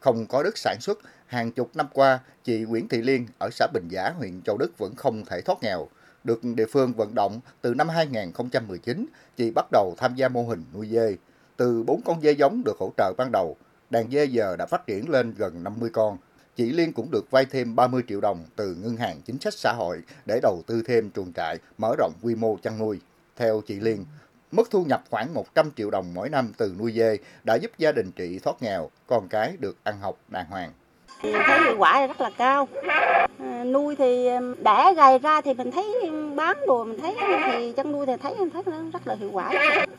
Không có đất sản xuất, hàng chục năm qua, chị Nguyễn Thị Liên ở xã Bình Giả, huyện Châu Đức vẫn không thể thoát nghèo. Được địa phương vận động, từ năm 2019, chị bắt đầu tham gia mô hình nuôi dê. Từ 4 con dê giống được hỗ trợ ban đầu, đàn dê giờ đã phát triển lên gần 50 con. Chị Liên cũng được vay thêm 30 triệu đồng từ Ngân hàng Chính sách Xã hội để đầu tư thêm chuồng trại, mở rộng quy mô chăn nuôi. Theo chị Liên, mức thu nhập khoảng 100 triệu đồng mỗi năm từ nuôi dê đã giúp gia đình chị thoát nghèo, con cái được ăn học đàng hoàng. Thấy hiệu quả rất là cao. À, nuôi thì đẻ gầy ra thì mình thấy bán đồ mình thấy thì chăn nuôi thì thấy thấy nó rất là hiệu quả.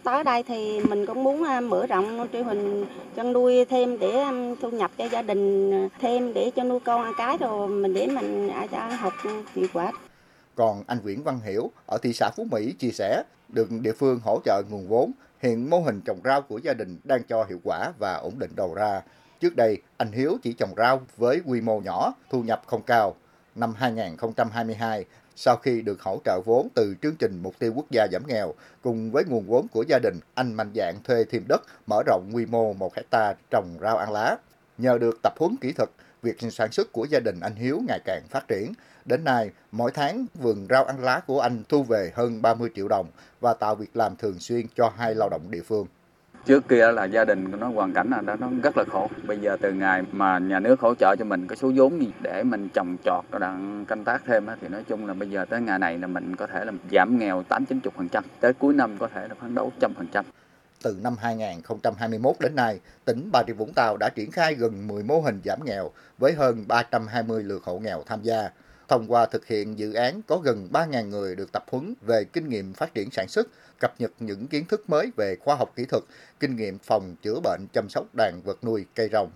Tới đây thì mình cũng muốn à, mở rộng truy hình chăn nuôi thêm để thu nhập cho gia đình à, thêm để cho nuôi con ăn cái rồi mình để mình à, cho học hiệu quả. Còn anh Nguyễn Văn Hiểu ở thị xã Phú Mỹ chia sẻ, được địa phương hỗ trợ nguồn vốn, hiện mô hình trồng rau của gia đình đang cho hiệu quả và ổn định đầu ra. Trước đây, anh Hiếu chỉ trồng rau với quy mô nhỏ, thu nhập không cao. Năm 2022, sau khi được hỗ trợ vốn từ chương trình Mục tiêu Quốc gia giảm nghèo, cùng với nguồn vốn của gia đình, anh mạnh dạn thuê thêm đất, mở rộng quy mô 1 hecta trồng rau ăn lá. Nhờ được tập huấn kỹ thuật, việc sản xuất của gia đình anh Hiếu ngày càng phát triển. Đến nay, mỗi tháng vườn rau ăn lá của anh thu về hơn 30 triệu đồng và tạo việc làm thường xuyên cho hai lao động địa phương. Trước kia là gia đình nó hoàn cảnh là nó rất là khổ. Bây giờ từ ngày mà nhà nước hỗ trợ cho mình cái số vốn gì để mình trồng trọt đặng canh tác thêm thì nói chung là bây giờ tới ngày này là mình có thể là giảm nghèo tám chín chục phần trăm tới cuối năm có thể là phấn đấu trăm phần trăm từ năm 2021 đến nay, tỉnh Bà Rịa Vũng Tàu đã triển khai gần 10 mô hình giảm nghèo với hơn 320 lượt hộ nghèo tham gia. Thông qua thực hiện dự án có gần 3.000 người được tập huấn về kinh nghiệm phát triển sản xuất, cập nhật những kiến thức mới về khoa học kỹ thuật, kinh nghiệm phòng chữa bệnh chăm sóc đàn vật nuôi cây rồng.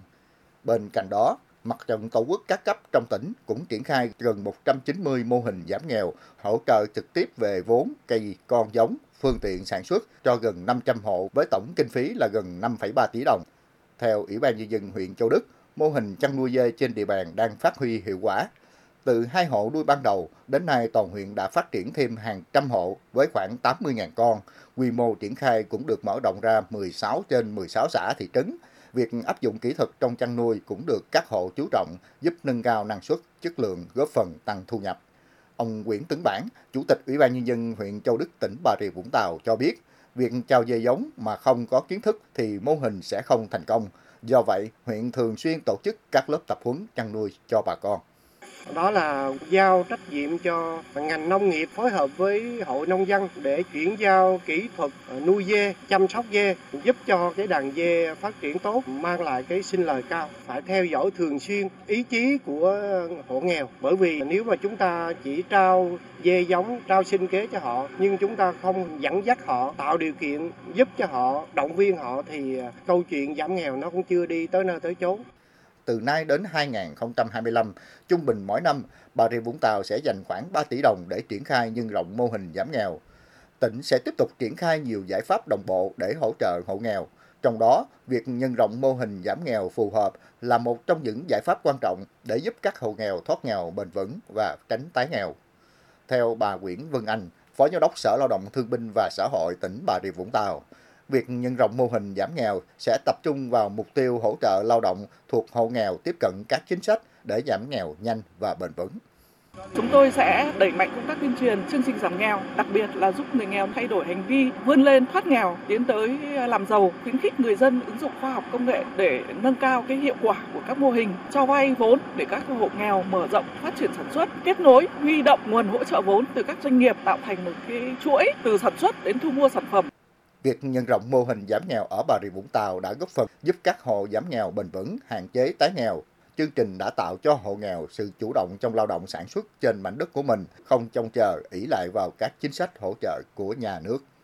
Bên cạnh đó, Mặt trận Tổ quốc các cấp trong tỉnh cũng triển khai gần 190 mô hình giảm nghèo, hỗ trợ trực tiếp về vốn, cây, con giống, phương tiện sản xuất cho gần 500 hộ với tổng kinh phí là gần 5,3 tỷ đồng. Theo Ủy ban Nhân dân huyện Châu Đức, mô hình chăn nuôi dê trên địa bàn đang phát huy hiệu quả. Từ hai hộ nuôi ban đầu, đến nay toàn huyện đã phát triển thêm hàng trăm hộ với khoảng 80.000 con. Quy mô triển khai cũng được mở rộng ra 16 trên 16 xã thị trấn. Việc áp dụng kỹ thuật trong chăn nuôi cũng được các hộ chú trọng, giúp nâng cao năng suất, chất lượng, góp phần tăng thu nhập. Ông Nguyễn Tấn Bản, Chủ tịch Ủy ban Nhân dân huyện Châu Đức, tỉnh Bà Rịa Vũng Tàu cho biết, việc trao dê giống mà không có kiến thức thì mô hình sẽ không thành công. Do vậy, huyện thường xuyên tổ chức các lớp tập huấn chăn nuôi cho bà con đó là giao trách nhiệm cho ngành nông nghiệp phối hợp với hội nông dân để chuyển giao kỹ thuật ờ, nuôi dê, chăm sóc dê giúp cho cái đàn dê phát triển tốt, mang lại cái sinh lời cao. Phải theo dõi thường xuyên ý chí của hộ nghèo bởi vì nếu mà chúng ta chỉ trao dê giống, trao sinh kế cho họ nhưng chúng ta không dẫn dắt họ, tạo điều kiện giúp cho họ, động viên họ thì ờ, câu chuyện giảm nghèo nó cũng chưa đi tới nơi tới chốn từ nay đến 2025, trung bình mỗi năm, Bà Rịa Vũng Tàu sẽ dành khoảng 3 tỷ đồng để triển khai nhân rộng mô hình giảm nghèo. Tỉnh sẽ tiếp tục triển khai nhiều giải pháp đồng bộ để hỗ trợ hộ nghèo. Trong đó, việc nhân rộng mô hình giảm nghèo phù hợp là một trong những giải pháp quan trọng để giúp các hộ nghèo thoát nghèo bền vững và tránh tái nghèo. Theo bà Nguyễn Vân Anh, Phó Giám đốc Sở Lao động Thương binh và Xã hội tỉnh Bà Rịa Vũng Tàu, việc nhân rộng mô hình giảm nghèo sẽ tập trung vào mục tiêu hỗ trợ lao động thuộc hộ nghèo tiếp cận các chính sách để giảm nghèo nhanh và bền vững. Chúng tôi sẽ đẩy mạnh công tác tuyên truyền chương trình giảm nghèo, đặc biệt là giúp người nghèo thay đổi hành vi, vươn lên thoát nghèo, tiến tới làm giàu, khuyến khích người dân ứng dụng khoa học công nghệ để nâng cao cái hiệu quả của các mô hình cho vay vốn để các hộ nghèo mở rộng phát triển sản xuất, kết nối, huy động nguồn hỗ trợ vốn từ các doanh nghiệp tạo thành một cái chuỗi từ sản xuất đến thu mua sản phẩm. Việc nhân rộng mô hình giảm nghèo ở Bà Rịa Vũng Tàu đã góp phần giúp các hộ giảm nghèo bền vững, hạn chế tái nghèo. Chương trình đã tạo cho hộ nghèo sự chủ động trong lao động sản xuất trên mảnh đất của mình, không trông chờ ỷ lại vào các chính sách hỗ trợ của nhà nước.